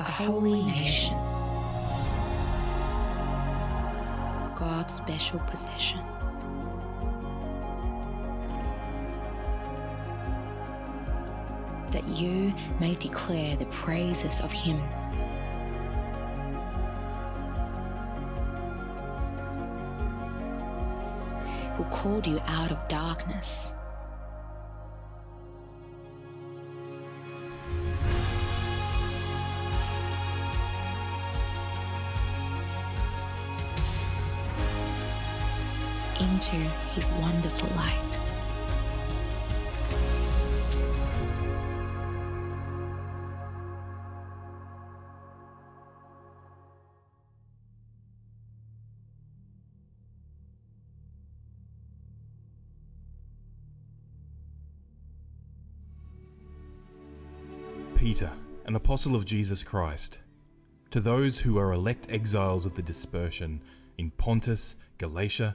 a holy nation, God's special possession. That you may declare the praises of Him. Who called you out of darkness his wonderful light. Peter, an apostle of Jesus Christ, to those who are elect exiles of the dispersion in Pontus, Galatia,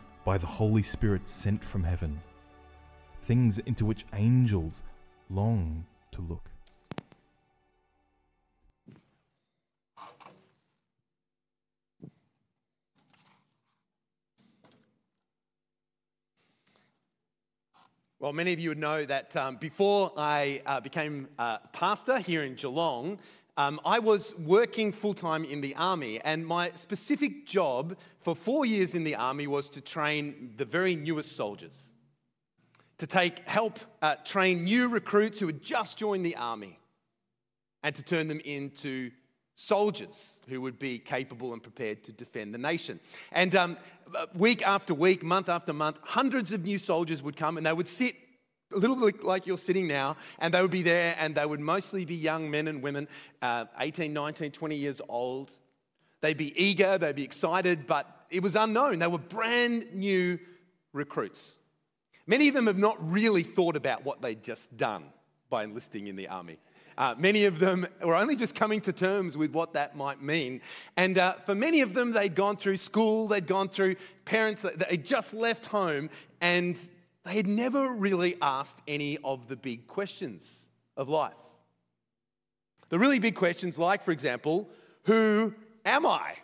by the Holy Spirit sent from heaven, things into which angels long to look. Well, many of you would know that um, before I uh, became a pastor here in Geelong, um, I was working full time in the army, and my specific job for four years in the army was to train the very newest soldiers, to take help uh, train new recruits who had just joined the army, and to turn them into soldiers who would be capable and prepared to defend the nation. And um, week after week, month after month, hundreds of new soldiers would come and they would sit a little bit like you're sitting now, and they would be there, and they would mostly be young men and women, uh, 18, 19, 20 years old. They'd be eager, they'd be excited, but it was unknown. They were brand new recruits. Many of them have not really thought about what they'd just done by enlisting in the army. Uh, many of them were only just coming to terms with what that might mean. And uh, for many of them, they'd gone through school, they'd gone through parents, they'd just left home, and they had never really asked any of the big questions of life. The really big questions, like, for example, who am I?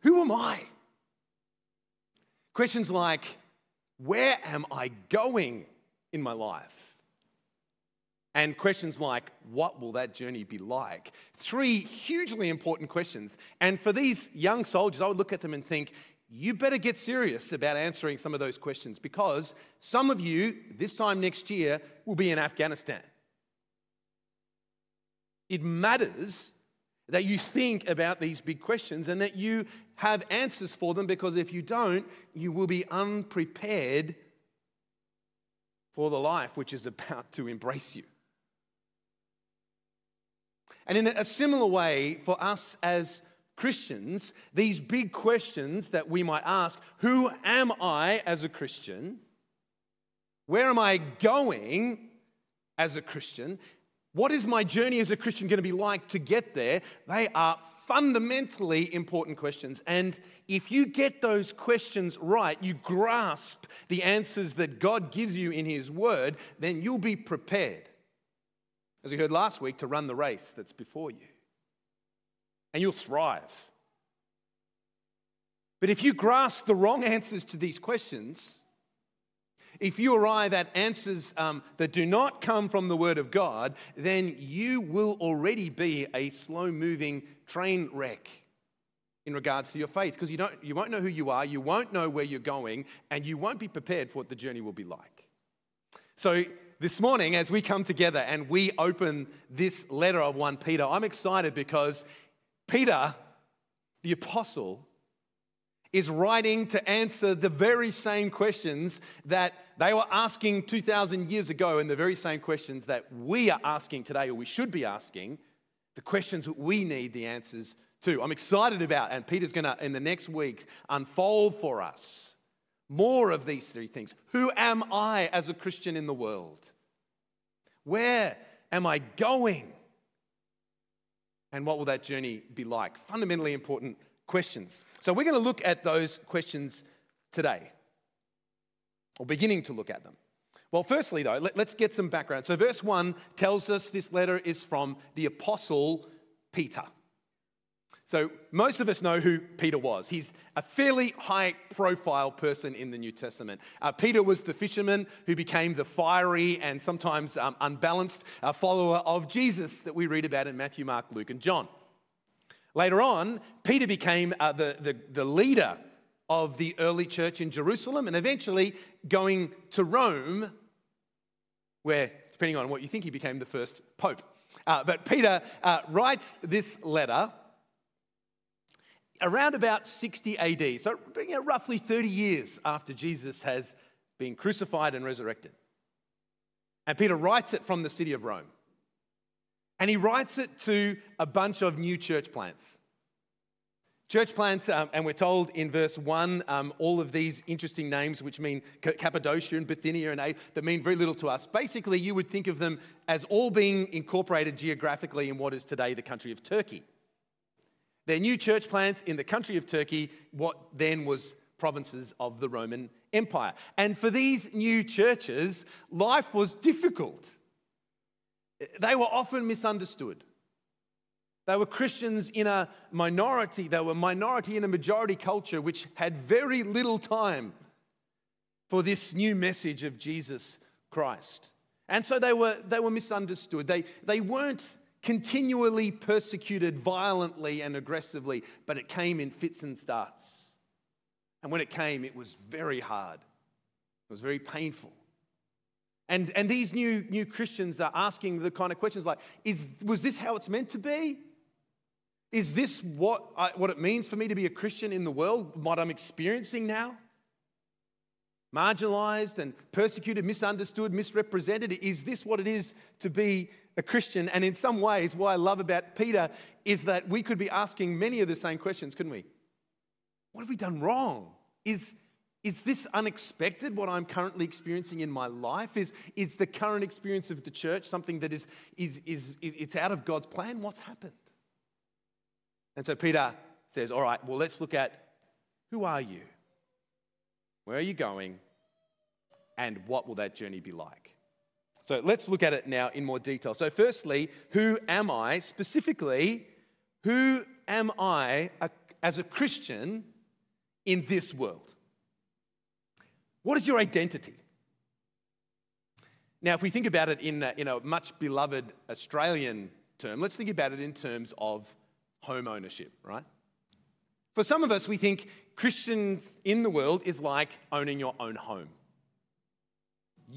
Who am I? Questions like, where am I going in my life? And questions like, what will that journey be like? Three hugely important questions. And for these young soldiers, I would look at them and think, you better get serious about answering some of those questions because some of you, this time next year, will be in Afghanistan. It matters that you think about these big questions and that you have answers for them because if you don't, you will be unprepared for the life which is about to embrace you. And in a similar way, for us as Christians, these big questions that we might ask who am I as a Christian? Where am I going as a Christian? What is my journey as a Christian going to be like to get there? They are fundamentally important questions. And if you get those questions right, you grasp the answers that God gives you in His Word, then you'll be prepared, as we heard last week, to run the race that's before you. And you'll thrive. But if you grasp the wrong answers to these questions, if you arrive at answers um, that do not come from the Word of God, then you will already be a slow moving train wreck in regards to your faith because you, don't, you won't know who you are, you won't know where you're going, and you won't be prepared for what the journey will be like. So, this morning, as we come together and we open this letter of 1 Peter, I'm excited because Peter, the apostle, is writing to answer the very same questions that they were asking 2,000 years ago, and the very same questions that we are asking today, or we should be asking, the questions that we need the answers to. I'm excited about, and Peter's going to, in the next week, unfold for us more of these three things. Who am I as a Christian in the world? Where am I going? And what will that journey be like? Fundamentally important questions. So we're going to look at those questions today, or beginning to look at them. Well, firstly, though, let, us get some background. So, verse 1 tells us this letter is from the Apostle Peter. So, most of us know who Peter was. He's a fairly high profile person in the New Testament. Uh, Peter was the fisherman who became the fiery and sometimes um, unbalanced uh, follower of Jesus that we read about in Matthew, Mark, Luke, and John. Later on, Peter became uh, the, the, the leader of the early church in Jerusalem and eventually going to Rome, where, depending on what you think, he became the first pope. Uh, but Peter uh, writes this letter around about 60 AD, so you know, roughly 30 years after Jesus has been crucified and resurrected. And Peter writes it from the city of Rome. And he writes it to a bunch of new church plants. Church plants, um, and we're told in verse 1 um, all of these interesting names, which mean Cappadocia and Bithynia and that mean very little to us. Basically, you would think of them as all being incorporated geographically in what is today the country of Turkey. They're new church plants in the country of Turkey, what then was provinces of the Roman Empire. And for these new churches, life was difficult. They were often misunderstood. They were Christians in a minority, they were minority in a majority culture which had very little time for this new message of Jesus Christ. And so they were, they were misunderstood. They, they weren't continually persecuted violently and aggressively, but it came in fits and starts. And when it came, it was very hard, it was very painful. And, and these new, new Christians are asking the kind of questions like, is, was this how it's meant to be? Is this what, I, what it means for me to be a Christian in the world, what I'm experiencing now? Marginalized and persecuted, misunderstood, misrepresented. Is this what it is to be a Christian? And in some ways, what I love about Peter is that we could be asking many of the same questions, couldn't we? What have we done wrong? Is, is this unexpected, what I'm currently experiencing in my life? Is, is the current experience of the church something that is, is, is, it's out of God's plan? What's happened? And so Peter says, All right, well, let's look at who are you? Where are you going? And what will that journey be like? So let's look at it now in more detail. So, firstly, who am I? Specifically, who am I as a Christian in this world? What is your identity? Now, if we think about it in a, in a much beloved Australian term, let's think about it in terms of home ownership, right? For some of us, we think Christians in the world is like owning your own home.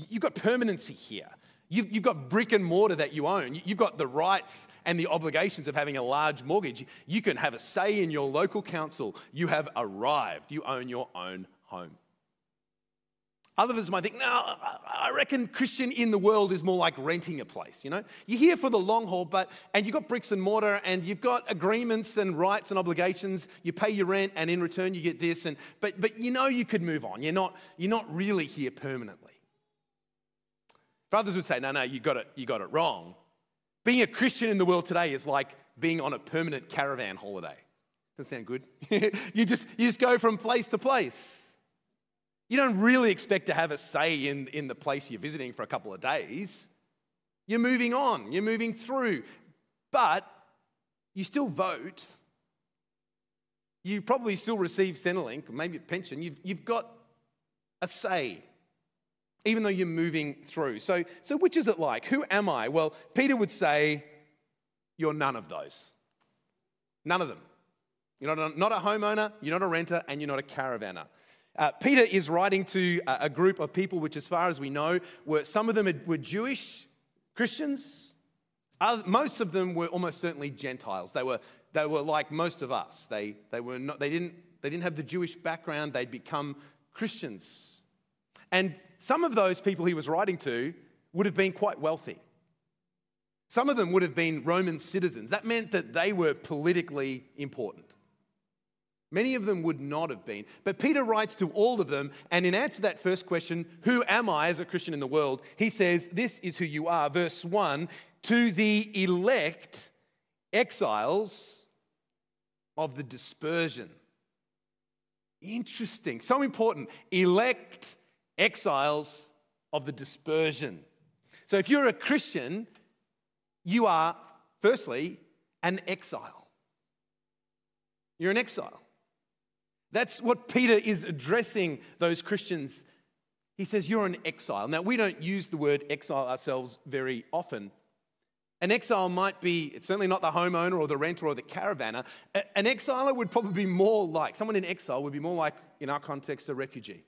You've got permanency here. You've, you've, got brick and mortar that you own. You've got the rights and the obligations of having a large mortgage. You can have a say in your local council. You have arrived. You own your own home. Others might think, no, I reckon Christian in the world is more like renting a place, you know? You're here for the long haul, but, and you've got bricks and mortar, and you've got agreements and rights and obligations. You pay your rent, and in return, you get this. And, but, but you know you could move on. You're not, you're not really here permanently. If others would say, no, no, you got, it, you got it wrong. Being a Christian in the world today is like being on a permanent caravan holiday. Doesn't sound good. you, just, you just go from place to place. You don't really expect to have a say in, in the place you're visiting for a couple of days. You're moving on, you're moving through, but you still vote. You probably still receive Centrelink, maybe a pension. You've, you've got a say, even though you're moving through. So, so, which is it like? Who am I? Well, Peter would say, You're none of those. None of them. You're not a, not a homeowner, you're not a renter, and you're not a caravanner. Uh, Peter is writing to a, group of people, which, as far as we know, were some of them were Jewish Christians. Most of them were almost certainly Gentiles. They were, they were like most of us. They, they, were not, they, didn't, they didn't have the Jewish background, they'd become Christians. And some of those people he was writing to would have been quite wealthy. Some of them would have been Roman citizens. That meant that they were politically important. Many of them would not have been. But Peter writes to all of them, and in answer to that first question, who am I as a Christian in the world? He says, This is who you are. Verse 1 To the elect exiles of the dispersion. Interesting. So important. Elect exiles of the dispersion. So if you're a Christian, you are, firstly, an exile. You're an exile. That's what Peter is addressing those Christians. He says, You're an exile. Now, we don't use the word exile ourselves very often. An exile might be, it's certainly not the homeowner or the renter or the caravanner. An exiler would probably be more like, someone in exile would be more like, in our context, a refugee.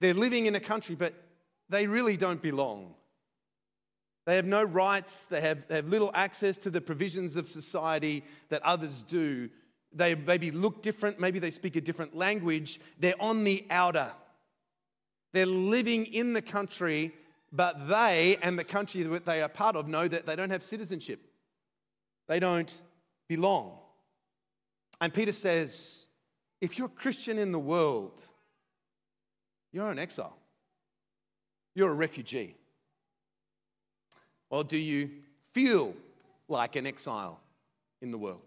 They're living in a country, but they really don't belong. They have no rights, they have, they have little access to the provisions of society that others do they maybe look different, maybe they speak a different language. They're on the outer. They're living in the country, but they and the country that they are part of know that they don't have citizenship. They don't belong. And Peter says, if you're a Christian in the world, you're an exile. You're a refugee. Or do you feel like an exile in the world?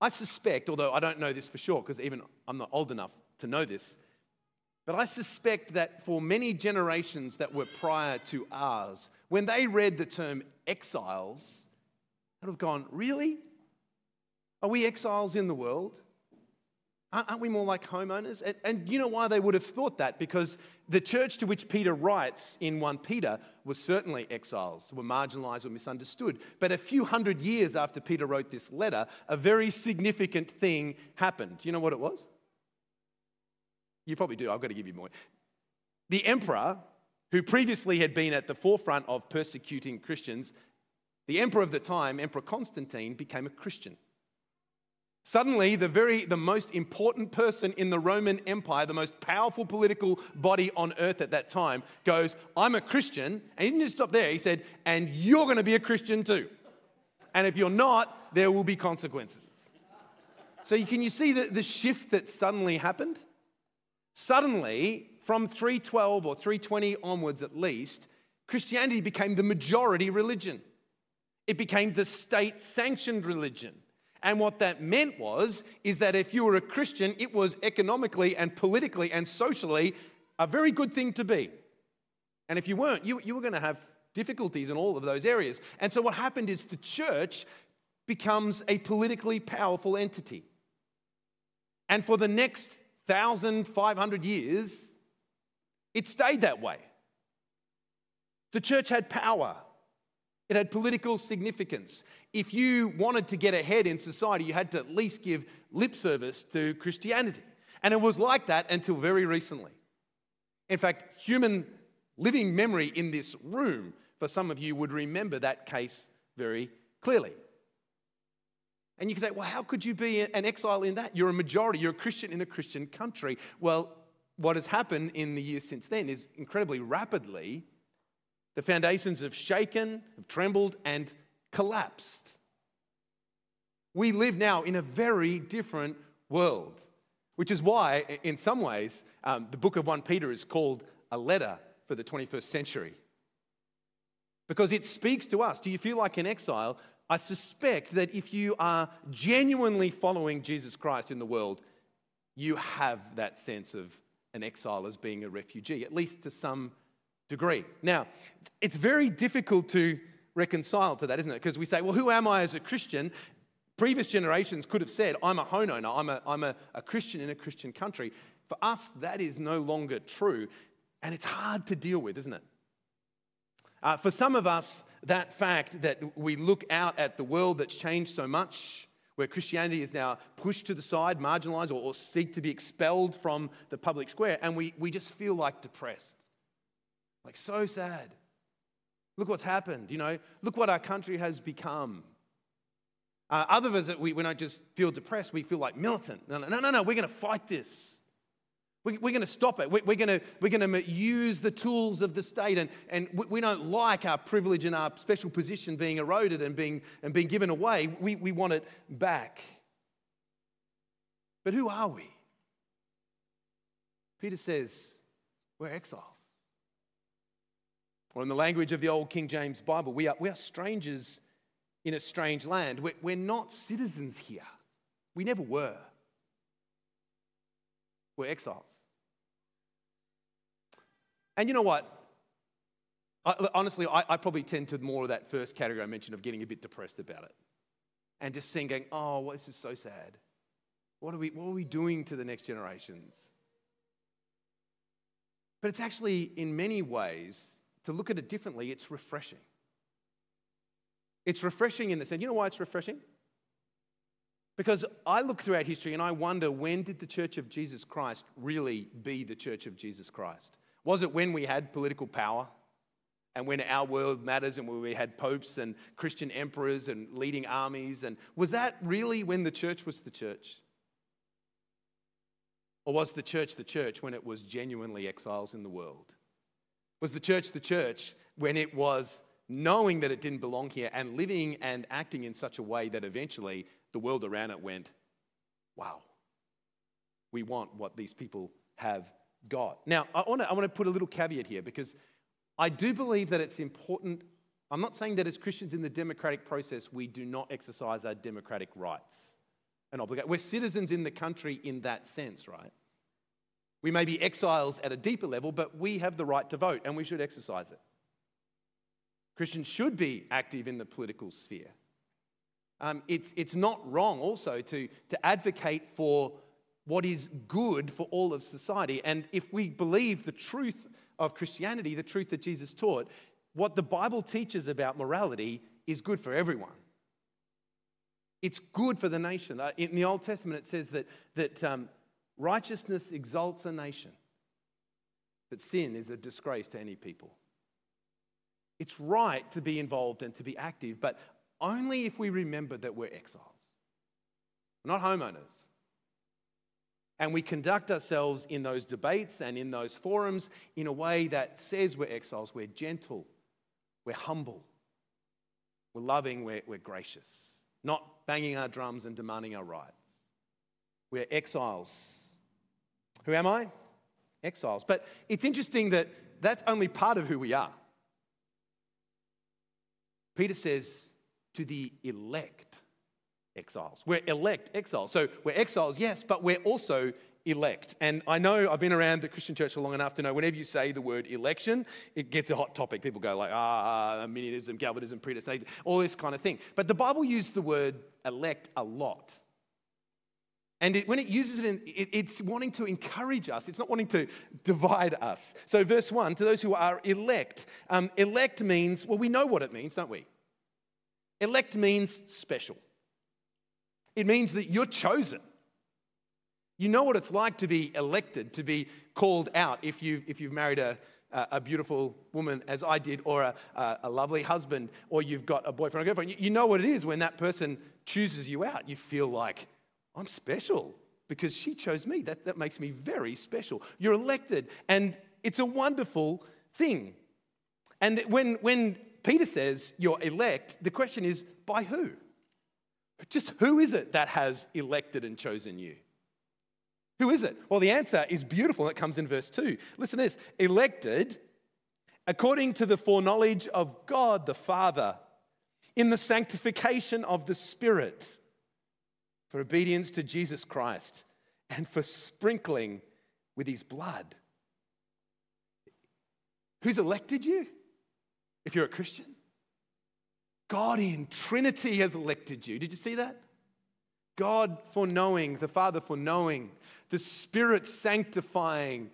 I suspect, although I don't know this for sure because even I'm not old enough to know this, but I suspect that for many generations that were prior to ours, when they read the term exiles, they would have gone, Really? Are we exiles in the world? Aren't we more like homeowners? And, and, you know why they would have thought that? Because the church to which Peter writes in 1 Peter was certainly exiles, were marginalized, were misunderstood. But a few hundred years after Peter wrote this letter, a very significant thing happened. Do you know what it was? You probably do. I've got to give you more. The emperor, who previously had been at the forefront of persecuting Christians, the emperor of the time, Emperor Constantine, became a Christian. Suddenly, the very the most important person in the Roman Empire, the most powerful political body on earth at that time, goes, I'm a Christian. And he didn't just stop there. He said, and you're going to be a Christian too. And if you're not, there will be consequences. So can you see the, the shift that suddenly happened? Suddenly, from 312 or 320 onwards at least, Christianity became the majority religion. It became the state sanctioned religion. And what that meant was, is that if you were a Christian, it was economically and politically and socially a very good thing to be. And if you weren't, you, you were going to have difficulties in all of those areas. And so what happened is the church becomes a politically powerful entity. And for the next 1,500 years, it stayed that way. The church had power, it had political significance. If you wanted to get ahead in society, you had to at least give lip service to Christianity. And it was like that until very recently. In fact, human living memory in this room, for some of you, would remember that case very clearly. And you can say, well, how could you be an exile in that? You're a majority, you're a Christian in a Christian country. Well, what has happened in the years since then is incredibly rapidly, the foundations have shaken, have trembled, and collapsed. We live now in a very different world, which is why, in some ways, um, the book of 1 Peter is called a letter for the 21st century. Because it speaks to us. Do you feel like an exile? I suspect that if you are genuinely following Jesus Christ in the world, you have that sense of an exile as being a refugee, at least to some degree. Now, it's very difficult to reconcile to that, isn't it? Because we say, well, who am I as a Christian? Previous generations could have said, I'm a homeowner, I'm, a, I'm a, a Christian in a Christian country. For us, that is no longer true, and it's hard to deal with, isn't it? Uh, for some of us, that fact that we look out at the world that's changed so much, where Christianity is now pushed to the side, marginalized, or, or seek to be expelled from the public square, and we, we just feel like depressed. Like, so sad. Look what's happened, you know? Look what our country has become. Uh, other of us, we, we don't just feel depressed, we feel like militant. No, no, no, no, we're going to fight this. We, are going to stop it. We, are going we're going to use the tools of the state, and, and we don't like our privilege and our special position being eroded and being, and being given away. We, we want it back. But who are we? Peter says, we're exiles. Or in the language of the old King James Bible, we are, we are strangers in a strange land. We're, we're not citizens here. We never were. We're exiles. And you know what? I, honestly, I, I, probably tend to more of that first category I mentioned of getting a bit depressed about it. And just seeing, going, oh, well, this is so sad. What are, we, what are we doing to the next generations? But it's actually, in many ways, to look at it differently, it's refreshing. It's refreshing in the sense, you know why it's refreshing? Because I look throughout history and I wonder when did the Church of Jesus Christ really be the Church of Jesus Christ? Was it when we had political power and when our world matters and when we had popes and Christian emperors and leading armies? And was that really when the church was the church? Or was the church the church when it was genuinely exiles in the world? Was the church the church when it was knowing that it didn't belong here and living and acting in such a way that eventually the world around it went, wow, we want what these people have got. Now, I want to I put a little caveat here because I do believe that it's important. I'm not saying that as Christians in the democratic process, we do not exercise our democratic rights and obligate. We're citizens in the country in that sense, right? We may be exiles at a deeper level, but we have the right to vote and we should exercise it. Christians should be active in the political sphere. Um, it's, it's not wrong also to, to advocate for what is good for all of society. And if we believe the truth of Christianity, the truth that Jesus taught, what the Bible teaches about morality is good for everyone. It's good for the nation. Uh, in the Old Testament, it says that, that um, righteousness exalts a nation, but sin is a disgrace to any people. It's right to be involved and to be active, but only if we remember that we're exiles, not homeowners. And we conduct ourselves in those debates and in those forums in a way that says we're exiles, we're gentle, we're humble, we're loving, we're, we're gracious, not banging our drums and demanding our rights. We're exiles. Who am I? Exiles. But it's interesting that that's only part of who we are. Peter says, to the elect exiles. We're elect exiles. So we're exiles, yes, but we're also elect. And I know I've been around the Christian church long enough to know whenever you say the word election, it gets a hot topic. People go like, ah, Arminianism, Calvinism, predestination, all this kind of thing. But the Bible used the word elect a lot. And it, when it uses it, in, it, it's wanting to encourage us. It's not wanting to divide us. So, verse 1 to those who are elect. Um, elect means, well, we know what it means, don't we? Elect means special. It means that you're chosen. You know what it's like to be elected, to be called out if, you, if you've married a, a beautiful woman, as I did, or a, a lovely husband, or you've got a boyfriend or girlfriend. You know what it is when that person chooses you out. You feel like, I'm special because she chose me. That, that makes me very special. You're elected, and it's a wonderful thing. And when, when Peter says you're elect, the question is by who? Just who is it that has elected and chosen you? Who is it? Well, the answer is beautiful. and It comes in verse 2. Listen to this elected according to the foreknowledge of God the Father in the sanctification of the Spirit for obedience to Jesus Christ and for sprinkling with his blood. Who's elected you? If you're a Christian, God in Trinity has elected you. Did you see that? God foreknowing, the Father foreknowing, the Spirit sanctifying,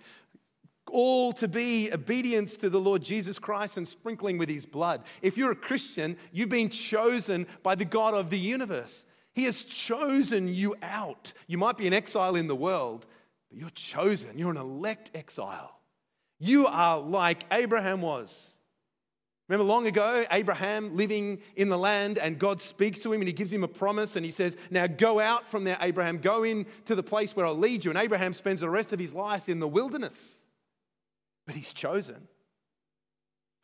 all to be obedience to the Lord Jesus Christ and sprinkling with his blood. If you're a Christian, you've been chosen by the God of the universe. He has chosen you out. You might be an exile in the world, but you're chosen. You're an elect exile. You are like Abraham was. Remember long ago, Abraham living in the land, and God speaks to him and he gives him a promise and he says, Now go out from there, Abraham, go in to the place where I'll lead you. And Abraham spends the rest of his life in the wilderness, but he's chosen.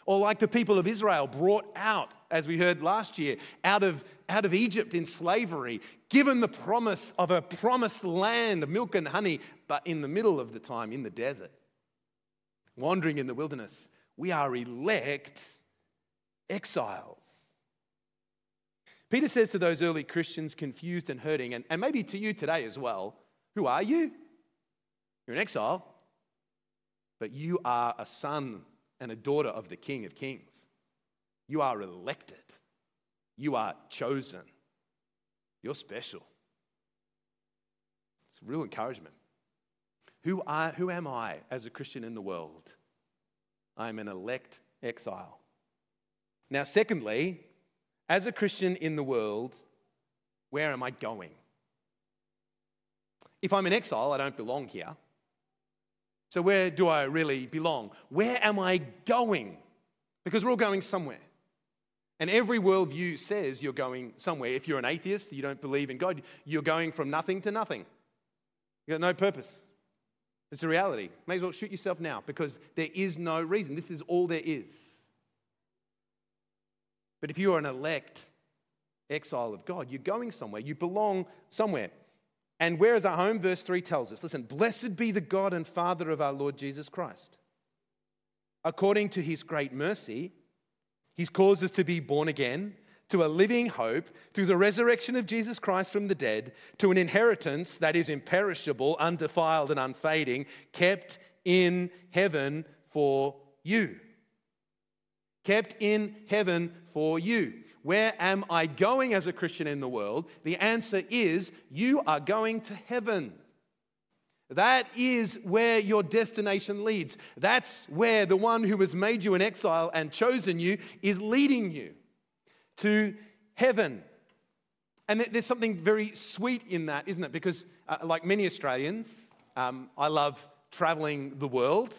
Or like the people of Israel brought out, as we heard last year, out of, out of Egypt in slavery, given the promise of a promised land of milk and honey, but in the middle of the time in the desert, wandering in the wilderness. We are elect exiles. Peter says to those early Christians confused and hurting, and, and maybe to you today as well, who are you? You're an exile, but you are a son and a daughter of the King of Kings. You are elected. You are chosen. You're special. It's real encouragement. Who, are, who am I as a Christian in the world? I'm an elect exile. Now, secondly, as a Christian in the world, where am I going? If I'm in exile, I don't belong here. So, where do I really belong? Where am I going? Because we're all going somewhere. And every worldview says you're going somewhere. If you're an atheist, you don't believe in God, you're going from nothing to nothing. You've got no purpose. It's a reality. May as well shoot yourself now because there is no reason. This is all there is. But if you are an elect exile of God, you're going somewhere. You belong somewhere. And where is our home? Verse 3 tells us listen, blessed be the God and Father of our Lord Jesus Christ. According to his great mercy, he's caused us to be born again to a living hope through the resurrection of Jesus Christ from the dead, to an inheritance that is imperishable, undefiled, and unfading, kept in heaven for you. Kept in heaven for you. Where am I going as a Christian in the world? The answer is you are going to heaven. That is where your destination leads. That's where the one who has made you an exile and chosen you is leading you to heaven. And there's something very sweet in that, isn't it? Because, uh, like many Australians, um, I love traveling the world.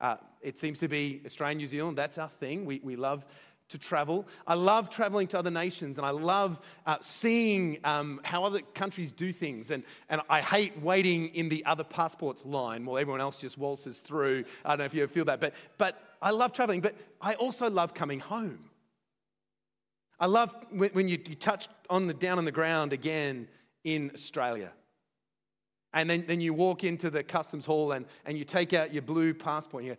Uh, it seems to be Australia, New Zealand, that's our thing. We, we love to travel. I love traveling to other nations and I love uh, seeing um, how other countries do things. And, and I hate waiting in the other passports line while everyone else just waltzes through. I don't know if you ever feel that, but, but I love traveling, but I also love coming home. I love when, when you, you touch on the down on the ground again in Australia. And then, then you walk into the customs hall and, and you take out your blue passport and you,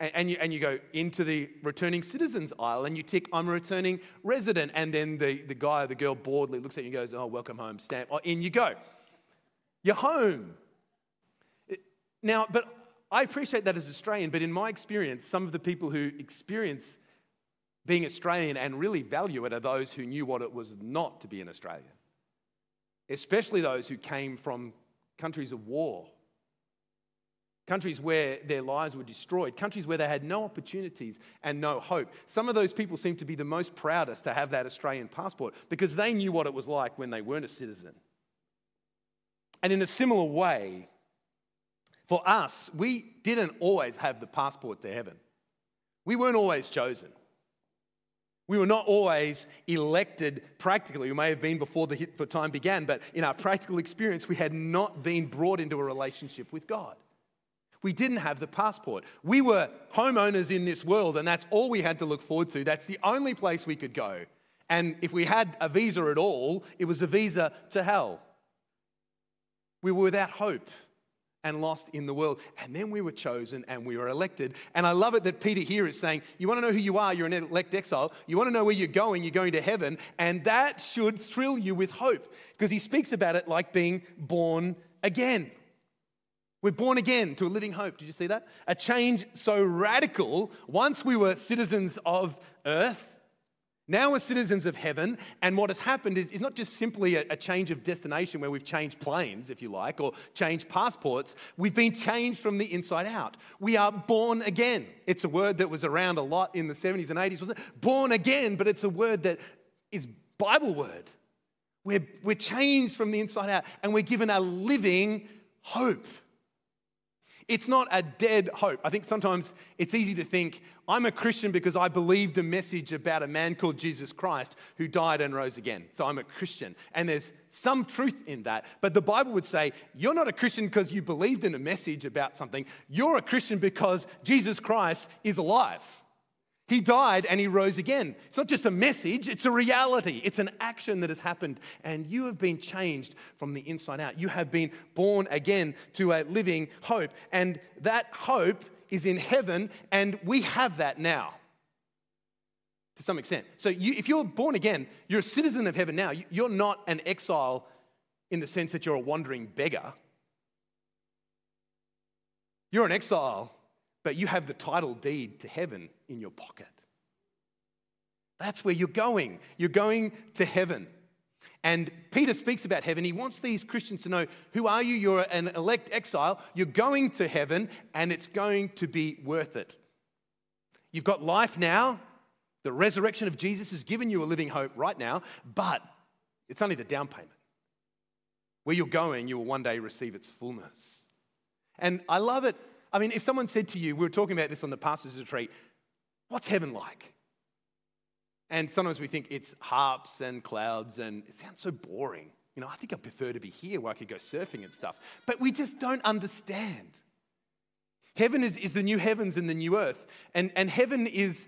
and, and, you, and you go into the returning citizens aisle and you tick, I'm a returning resident. And then the, the guy or the girl boredly looks at you and goes, Oh, welcome home, stamp. Oh, in you go. You're home. Now, but I appreciate that as Australian, but in my experience, some of the people who experience being Australian and really value it are those who knew what it was not to be an Australian, especially those who came from countries of war, countries where their lives were destroyed, countries where they had no opportunities and no hope. Some of those people seem to be the most proudest to have that Australian passport because they knew what it was like when they weren't a citizen. And in a similar way, for us, we didn't always have the passport to heaven. We weren't always chosen. We were not always elected practically. We may have been before the time began, but in our practical experience, we had not been brought into a relationship with God. We didn't have the passport. We were homeowners in this world, and that's all we had to look forward to. That's the only place we could go. And if we had a visa at all, it was a visa to hell. We were without hope and lost in the world. And then we were chosen and we were elected. And I love it that Peter here is saying, You want to know who you are? You're an elect exile. You want to know where you're going? You're going to heaven. And that should thrill you with hope because he speaks about it like being born again. We're born again to a living hope. Did you see that? A change so radical. Once we were citizens of earth, now we're citizens of heaven, and what has happened is, is not just simply a, a, change of destination where we've changed planes, if you like, or changed passports. We've been changed from the inside out. We are born again. It's a word that was around a lot in the 70s and 80s, wasn't it? Born again, but it's a word that is Bible word. We're, we're changed from the inside out, and we're given a living hope. It's not a dead hope. I think sometimes it's easy to think, I'm a Christian because I believe the message about a man called Jesus Christ who died and rose again. So I'm a Christian. And there's some truth in that. But the Bible would say, you're not a Christian because you believed in a message about something. You're a Christian because Jesus Christ is alive. He died and he rose again. It's not just a message, it's a reality. It's an action that has happened. And you have been changed from the inside out. You have been born again to a living hope. And that hope is in heaven, and we have that now to some extent. So you, if you're born again, you're a citizen of heaven now. You're not an exile in the sense that you're a wandering beggar. You're an exile but you have the title deed to heaven in your pocket. That's where you're going. You're going to heaven. And Peter speaks about heaven. He wants these Christians to know who are you? You're an elect exile. You're going to heaven, and it's going to be worth it. You've got life now. The resurrection of Jesus has given you a living hope right now, but it's only the down payment. Where you're going, you will one day receive its fullness. And I love it I mean, if someone said to you, we were talking about this on the pastor's retreat, what's heaven like? And sometimes we think it's harps and clouds, and it sounds so boring. You know, I think I prefer to be here where I could go surfing and stuff. But we just don't understand. Heaven is, is the new heavens and the new earth. And, and heaven is,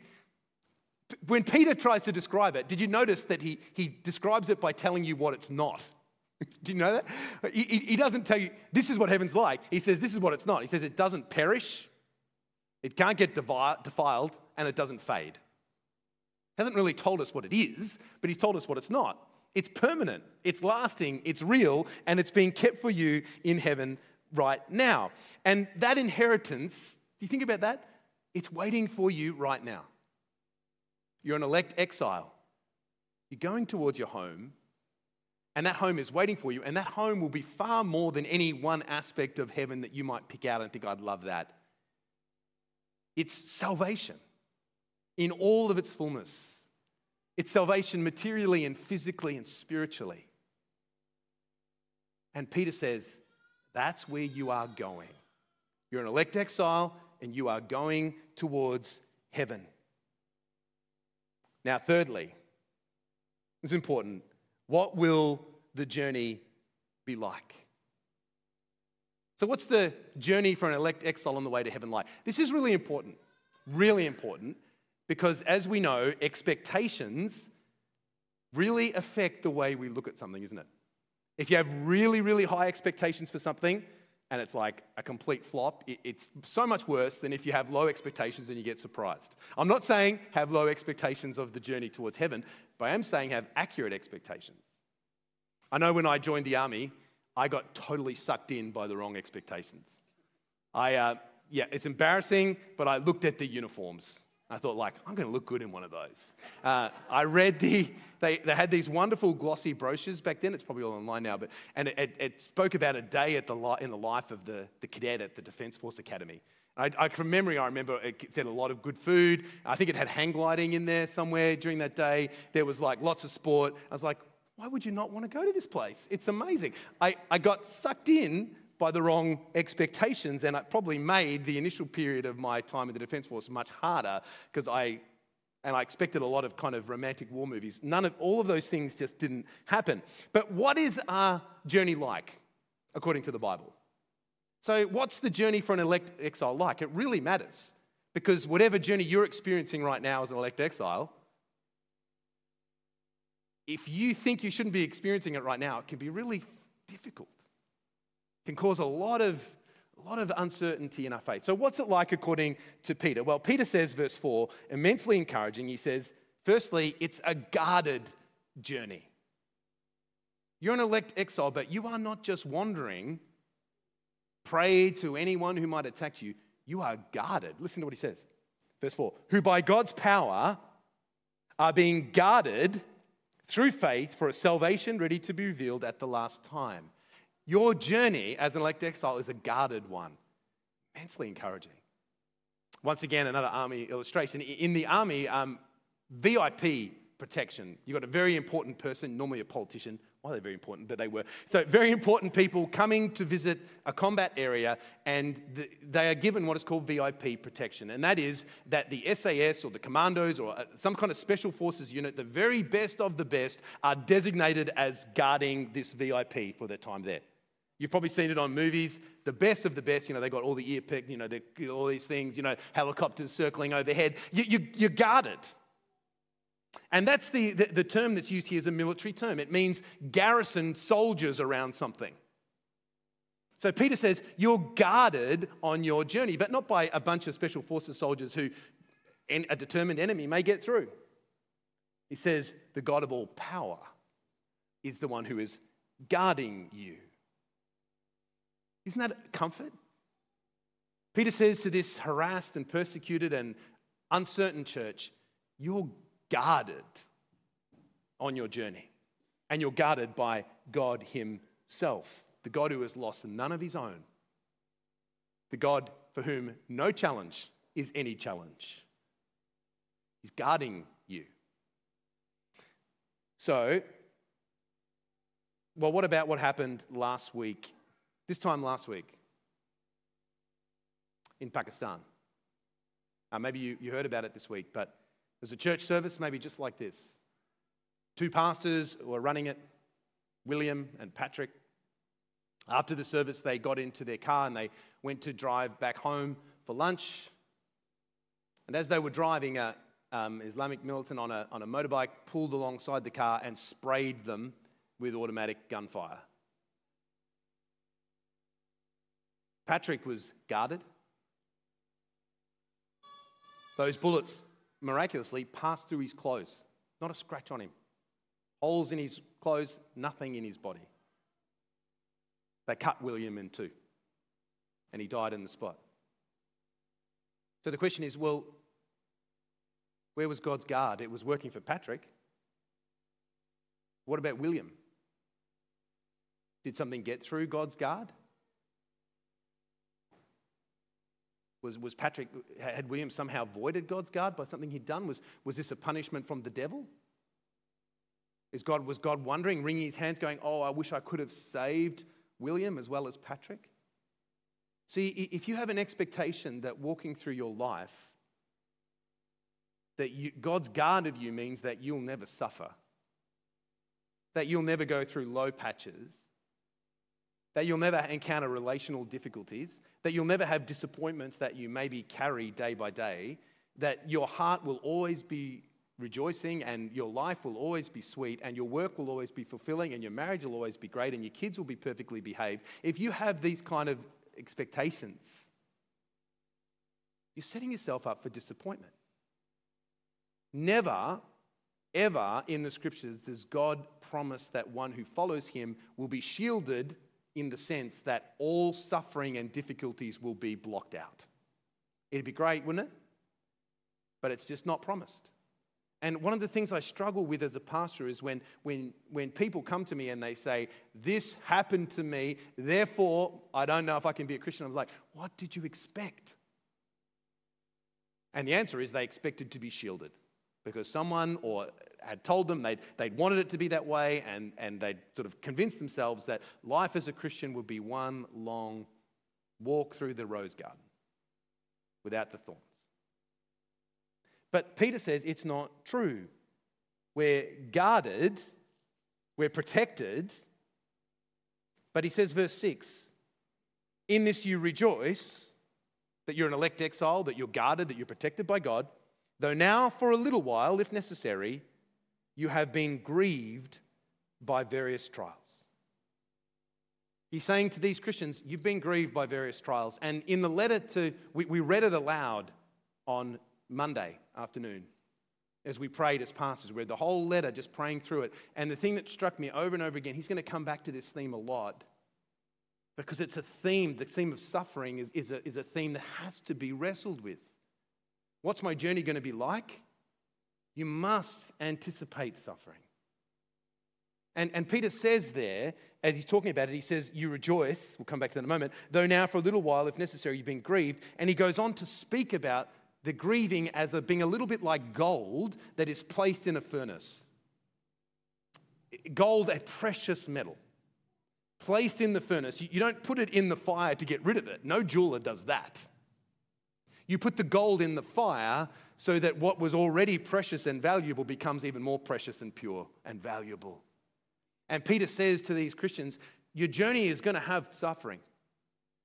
when Peter tries to describe it, did you notice that he, he describes it by telling you what it's not? Do you know that? He, he doesn't tell you, this is what heaven's like. He says, this is what it's not. He says, it doesn't perish, it can't get defiled, and it doesn't fade. He hasn't really told us what it is, but he's told us what it's not. It's permanent, it's lasting, it's real, and it's being kept for you in heaven right now. And that inheritance, do you think about that? It's waiting for you right now. You're an elect exile. You're going towards your home, and that home is waiting for you. And that home will be far more than any one aspect of heaven that you might pick out and think, I'd love that. It's salvation in all of its fullness. It's salvation materially and physically and spiritually. And Peter says, that's where you are going. You're an elect exile and you are going towards heaven. Now, thirdly, it's important what will the journey be like? So, what's the journey for an elect exile on the way to heaven like? This is really important, really important, because as we know, expectations really affect the way we look at something, isn't it? If you have really, really high expectations for something and it's like a complete flop, it's so much worse than if you have low expectations and you get surprised. I'm not saying have low expectations of the journey towards heaven, but I am saying have accurate expectations. I know when I joined the army, I got totally sucked in by the wrong expectations. I, uh, yeah, it's embarrassing, but I looked at the uniforms. I thought, like, I'm going to look good in one of those. Uh, I read the, they, they had these wonderful glossy brochures back then. It's probably all online now, but, and it, it, it spoke about a day at the, in the life of the, the cadet at the Defence Force Academy. I, I, from memory, I remember it said a lot of good food. I think it had hang gliding in there somewhere during that day. There was like lots of sport. I was like, why would you not want to go to this place? It's amazing. I, I got sucked in by the wrong expectations, and it probably made the initial period of my time in the Defence Force much harder because I and I expected a lot of kind of romantic war movies. None of all of those things just didn't happen. But what is our journey like, according to the Bible? So, what's the journey for an elect exile like? It really matters because whatever journey you're experiencing right now as an elect exile, if you think you shouldn't be experiencing it right now, it can be really difficult can cause a lot of, a lot of uncertainty in our faith. So, what's it like according to Peter? Well, Peter says, verse 4, immensely encouraging. He says, firstly, it's a guarded journey. You're an elect exile, but you are not just wandering, prey to anyone who might attack you. You are guarded. Listen to what he says. Verse 4 Who by God's power are being guarded through faith for a salvation ready to be revealed at the last time. Your journey as an elect exile is a guarded one. Immensely encouraging. Once again, another army illustration. In the army, um, VIP protection. You've got a very important person, normally a politician. Why are they very important? But they were. So, very important people coming to visit a combat area, and the, they are given what is called VIP protection. And that is that the SAS or the commandos or uh, some kind of special forces unit, the very best of the best, are designated as guarding this VIP for their time there. You've probably seen it on movies. The best of the best, you know, they got all the ear pick, you know, all these things, you know, helicopters circling overhead. You, you, you're guarded. And that's the, the, the term that's used here as a military term. It means garrison soldiers around something. So Peter says, You're guarded on your journey, but not by a bunch of special forces soldiers who a determined enemy may get through. He says, The God of all power is the one who is guarding you. Isn't that comfort? Peter says to this harassed and persecuted and uncertain church, You're guarded on your journey, and you're guarded by God Himself, the God who has lost none of His own, the God for whom no challenge is any challenge. He's guarding you. So, well, what about what happened last week this time last week in Pakistan. Uh, maybe you, you heard about it this week, but there's a church service, maybe just like this. Two pastors were running it, William and Patrick. After the service, they got into their car and they went to drive back home for lunch. And as they were driving, a um, Islamic militant on a, on a motorbike pulled alongside the car and sprayed them with automatic gunfire. Patrick was guarded. Those bullets miraculously passed through his clothes, not a scratch on him. Holes in his clothes, nothing in his body. They cut William in two, and he died in the spot. So the question is well, where was God's guard? It was working for Patrick. What about William? Did something get through God's guard? Was, was Patrick, had William somehow voided God's guard by something he'd done? Was, was this a punishment from the devil? Is God, was God wondering, wringing his hands, going, Oh, I wish I could have saved William as well as Patrick? See, if you have an expectation that walking through your life, that you, God's guard of you means that you'll never suffer, that you'll never go through low patches, that you'll never encounter relational difficulties, that you'll never have disappointments that you maybe carry day by day, that your heart will always be rejoicing and your life will always be sweet and your work will always be fulfilling and your marriage will always be great and your kids will be perfectly behaved. If you have these kind of expectations, you're setting yourself up for disappointment. Never, ever in the scriptures does God promise that one who follows him will be shielded in the sense that all suffering and difficulties will be blocked out. It'd be great, wouldn't it? But it's just not promised. And one of the things I struggle with as a pastor is when, when, when people come to me and they say, This happened to me, therefore I don't know if I can be a Christian. I was like, What did you expect? And the answer is they expected to be shielded because someone or had told them they'd, they'd wanted it to be that way and, and they'd sort of convinced themselves that life as a Christian would be one long walk through the rose garden without the thorns. But Peter says it's not true. We're guarded, we're protected. But he says, verse 6 In this you rejoice that you're an elect exile, that you're guarded, that you're protected by God, though now for a little while, if necessary, you have been grieved by various trials. He's saying to these Christians, You've been grieved by various trials. And in the letter to, we, we read it aloud on Monday afternoon as we prayed as pastors. We read the whole letter, just praying through it. And the thing that struck me over and over again, he's going to come back to this theme a lot because it's a theme, the theme of suffering is, is, a, is a theme that has to be wrestled with. What's my journey going to be like? You must anticipate suffering. And, and Peter says there, as he's talking about it, he says, You rejoice, we'll come back to that in a moment, though now for a little while, if necessary, you've been grieved. And he goes on to speak about the grieving as a, being a little bit like gold that is placed in a furnace. Gold, a precious metal, placed in the furnace. You, you don't put it in the fire to get rid of it. No jeweler does that. You put the gold in the fire so that what was already precious and valuable becomes even more precious and pure and valuable. And Peter says to these Christians, Your journey is going to have suffering.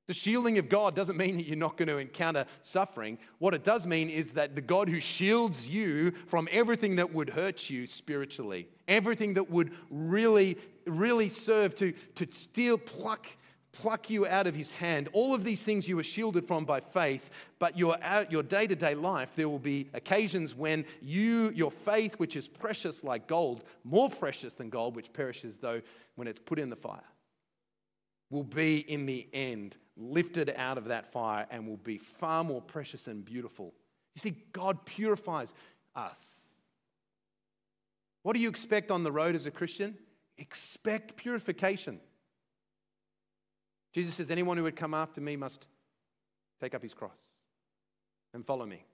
The shielding of God doesn't mean that you're not going to encounter suffering. What it does mean is that the God who shields you from everything that would hurt you spiritually, everything that would really, really serve to, to steal, pluck, pluck you out of his hand. All of these things you were shielded from by faith, but your, uh, your day-to-day life, there will be occasions when you, your faith, which is precious like gold, more precious than gold, which perishes though when it's put in the fire, will be in the end lifted out of that fire and will be far more precious and beautiful. You see, God purifies us. What do you expect on the road as a Christian? Expect purification. Jesus says, Anyone who would come after me must take up his cross and follow me.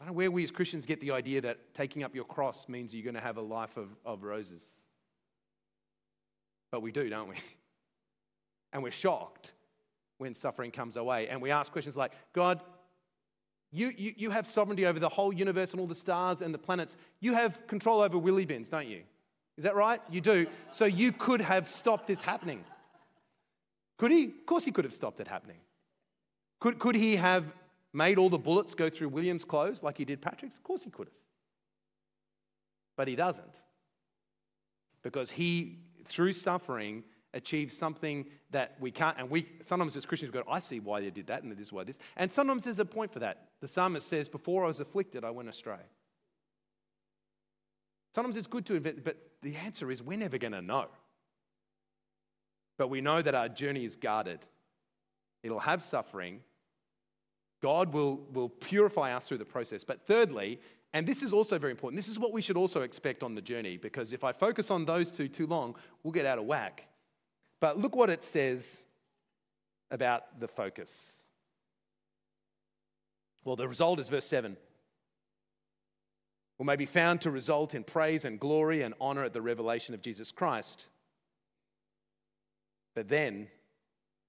I don't know where we as Christians get the idea that taking up your cross means you're going to have a life of, of roses. But we do, don't we? And we're shocked when suffering comes our way. And we ask questions like God, you, you, you have sovereignty over the whole universe and all the stars and the planets. You have control over wheelie bins, don't you? Is that right? You do. So you could have stopped this happening. Could he? Of course, he could have stopped it happening. Could, could he have made all the bullets go through William's clothes like he did Patrick's? Of course, he could have. But he doesn't. Because he, through suffering, achieve something that we can't. And we sometimes as Christians go, I see why they did that, and this is why this. And sometimes there's a point for that. The psalmist says, Before I was afflicted, I went astray. Sometimes it's good to invent, but the answer is we're never going to know. But we know that our journey is guarded. It'll have suffering. God will, will purify us through the process. But thirdly, and this is also very important, this is what we should also expect on the journey, because if I focus on those two too long, we'll get out of whack. But look what it says about the focus. Well, the result is verse 7 will may be found to result in praise and glory and honor at the revelation of Jesus Christ. But then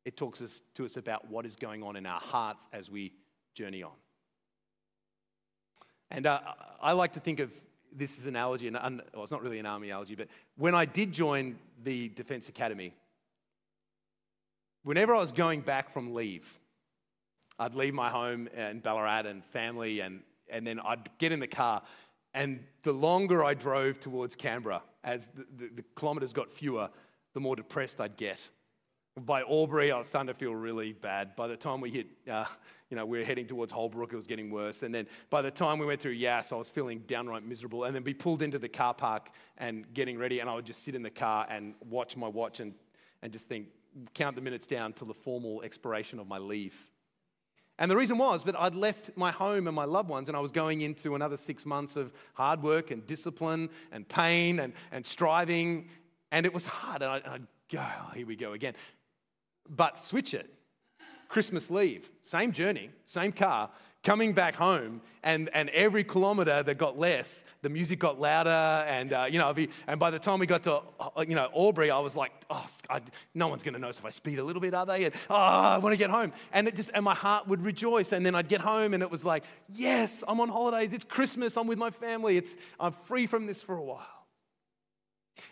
it talks us, to us about what is going on in our hearts as we journey on. And uh, I like to think of this as an analogy, and well, it's not really an army analogy, but when I did join the Defense Academy, whenever I was going back from leave, I'd leave my home in Ballarat and family, and, and then I'd get in the car. And the longer I drove towards Canberra, as the, the, the kilometres got fewer, the more depressed I'd get. By Albury, I was starting to feel really bad. By the time we hit, uh, you know, we were heading towards Holbrook, it was getting worse. And then by the time we went through Yass, I was feeling downright miserable. And then be pulled into the car park and getting ready, and I would just sit in the car and watch my watch and, and just think, count the minutes down till the formal expiration of my leave. And the reason was that I'd left my home and my loved ones, and I was going into another six months of hard work and discipline and pain and, and striving. And it was hard. And I'd, I'd go, oh, here we go again. But switch it. Christmas leave, same journey, same car, coming back home, and, and every kilometer that got less, the music got louder, and uh, you know, and by the time we got to uh, you know Albury, I was like, oh, I, no one's going to notice if I speed a little bit, are they? And oh, I want to get home, and it just and my heart would rejoice, and then I'd get home, and it was like, yes, I'm on holidays, it's Christmas, I'm with my family, it's I'm free from this for a while.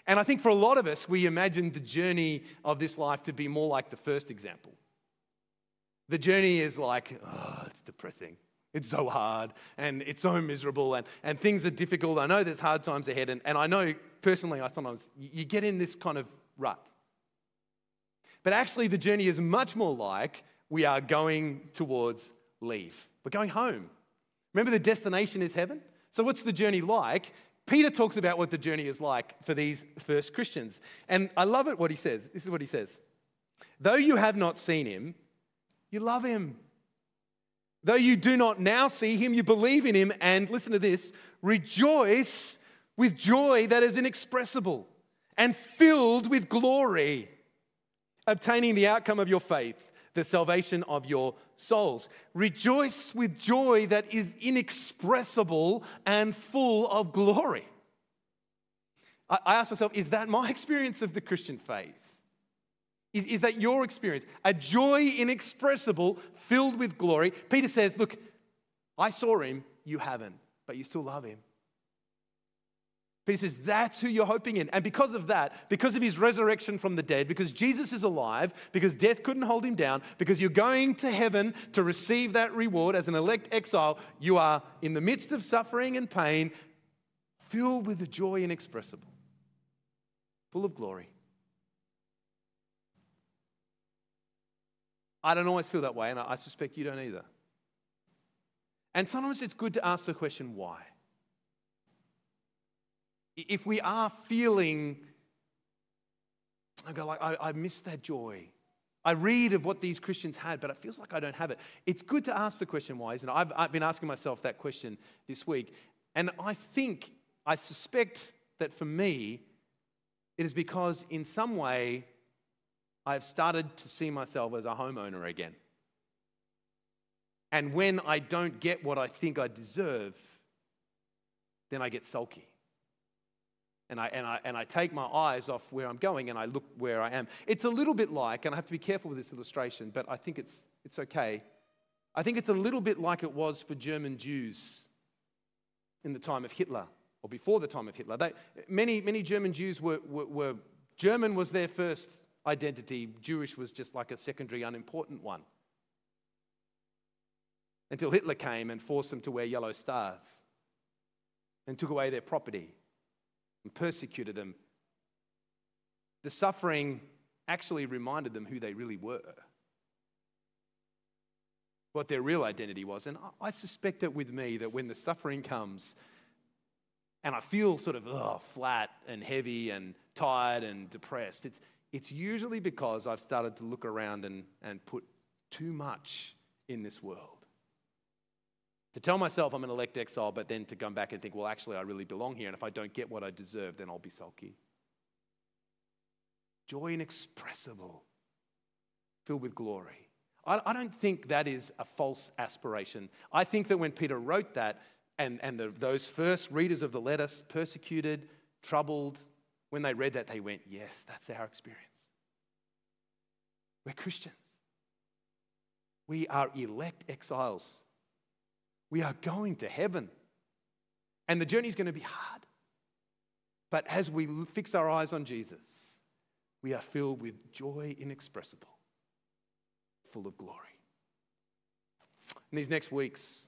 And I think for a lot of us, we imagine the journey of this life to be more like the first example. The journey is like, oh, it's depressing. It's so hard and it's so miserable and, and things are difficult. I know there's hard times ahead. And, and I know personally, I sometimes, you get in this kind of rut. But actually, the journey is much more like we are going towards leave. We're going home. Remember, the destination is heaven? So, what's the journey like? Peter talks about what the journey is like for these first Christians. And I love it what he says. This is what he says Though you have not seen him, you love him. Though you do not now see him, you believe in him, and listen to this rejoice with joy that is inexpressible and filled with glory, obtaining the outcome of your faith, the salvation of your souls. Rejoice with joy that is inexpressible and full of glory. I ask myself, is that my experience of the Christian faith? Is, is that your experience? A joy inexpressible, filled with glory. Peter says, Look, I saw him, you haven't, but you still love him. Peter says, That's who you're hoping in. And because of that, because of his resurrection from the dead, because Jesus is alive, because death couldn't hold him down, because you're going to heaven to receive that reward as an elect exile, you are in the midst of suffering and pain, filled with a joy inexpressible, full of glory. I don't always feel that way, and I suspect you don't either. And sometimes it's good to ask the question, why? If we are feeling, I go like, I, I miss that joy. I read of what these Christians had, but it feels like I don't have it. It's good to ask the question, why, isn't it? I've, I've been asking myself that question this week. And I think, I suspect that for me, it is because in some way I've started to see myself as a homeowner again. And when I don't get what I think I deserve, then I get sulky. And I, and, I, and I take my eyes off where I'm going and I look where I am. It's a little bit like, and I have to be careful with this illustration, but I think it's, it's okay. I think it's a little bit like it was for German Jews in the time of Hitler or before the time of Hitler. They, many, many German Jews were, were, were German was their first identity, Jewish was just like a secondary, unimportant one. Until Hitler came and forced them to wear yellow stars and took away their property and persecuted them. The suffering actually reminded them who they really were, what their real identity was. And I suspect that with me, that when the suffering comes, and I feel sort of oh, flat and heavy and tired and depressed, it's, it's usually because I've started to look around and, and put too much in this world. To tell myself I'm an elect exile, but then to come back and think, well, actually, I really belong here, and if I don't get what I deserve, then I'll be sulky. Joy inexpressible, filled with glory. I, I don't think that is a false aspiration. I think that when Peter wrote that, and, and the, those first readers of the letter, persecuted, troubled, when they read that, they went, Yes, that's our experience. We're Christians. We are elect exiles. We are going to heaven. And the journey is going to be hard. But as we fix our eyes on Jesus, we are filled with joy inexpressible, full of glory. In these next weeks,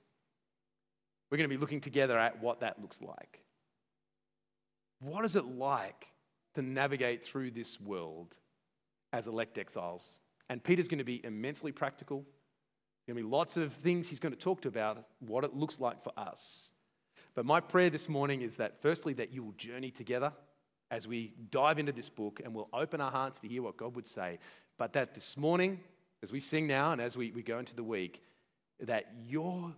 we're going to be looking together at what that looks like. What is it like to navigate through this world as elect exiles? And Peter's going to be immensely practical. There's going to be lots of things he's going to talk to about what it looks like for us. But my prayer this morning is that, firstly, that you will journey together as we dive into this book and we'll open our hearts to hear what God would say. But that this morning, as we sing now and as we, we go into the week, that your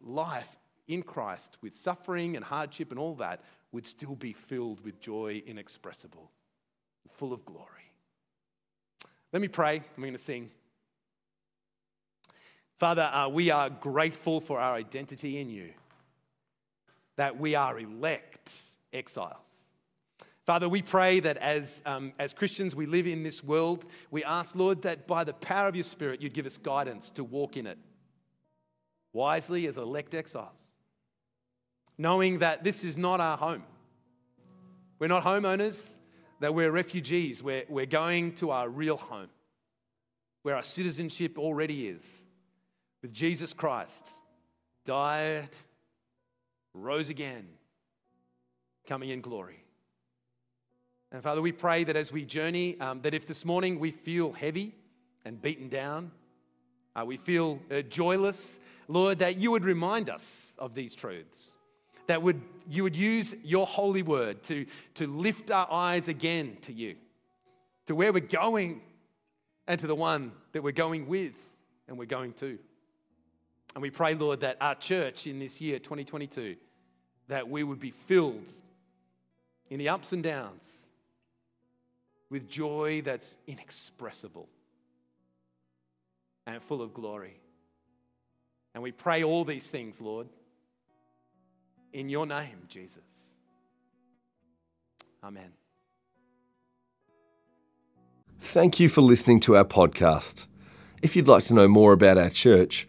life in Christ with suffering and hardship and all that would still be filled with joy inexpressible, full of glory. Let me pray. I'm going to sing. Father, uh, we are grateful for our identity in you, that we are elect exiles. Father, we pray that as, um, as Christians we live in this world, we ask, Lord, that by the power of your Spirit, you'd give us guidance to walk in it wisely as elect exiles, knowing that this is not our home. We're not homeowners, that we're refugees. We're, we're going to our real home, where our citizenship already is, with Jesus Christ, died, rose again, coming in glory. And Father, we pray that as we journey, um, that if this morning we feel heavy and beaten down, uh, we feel uh, joyless, Lord, that you would remind us of these truths. That would, you would use your holy word to, to lift our eyes again to you, to where we're going, and to the one that we're going with and we're going to. And we pray, Lord, that our church in this year, 2022, that we would be filled in the ups and downs with joy that's inexpressible and full of glory. And we pray all these things, Lord, in your name, Jesus. Amen. Thank you for listening to our podcast. If you'd like to know more about our church,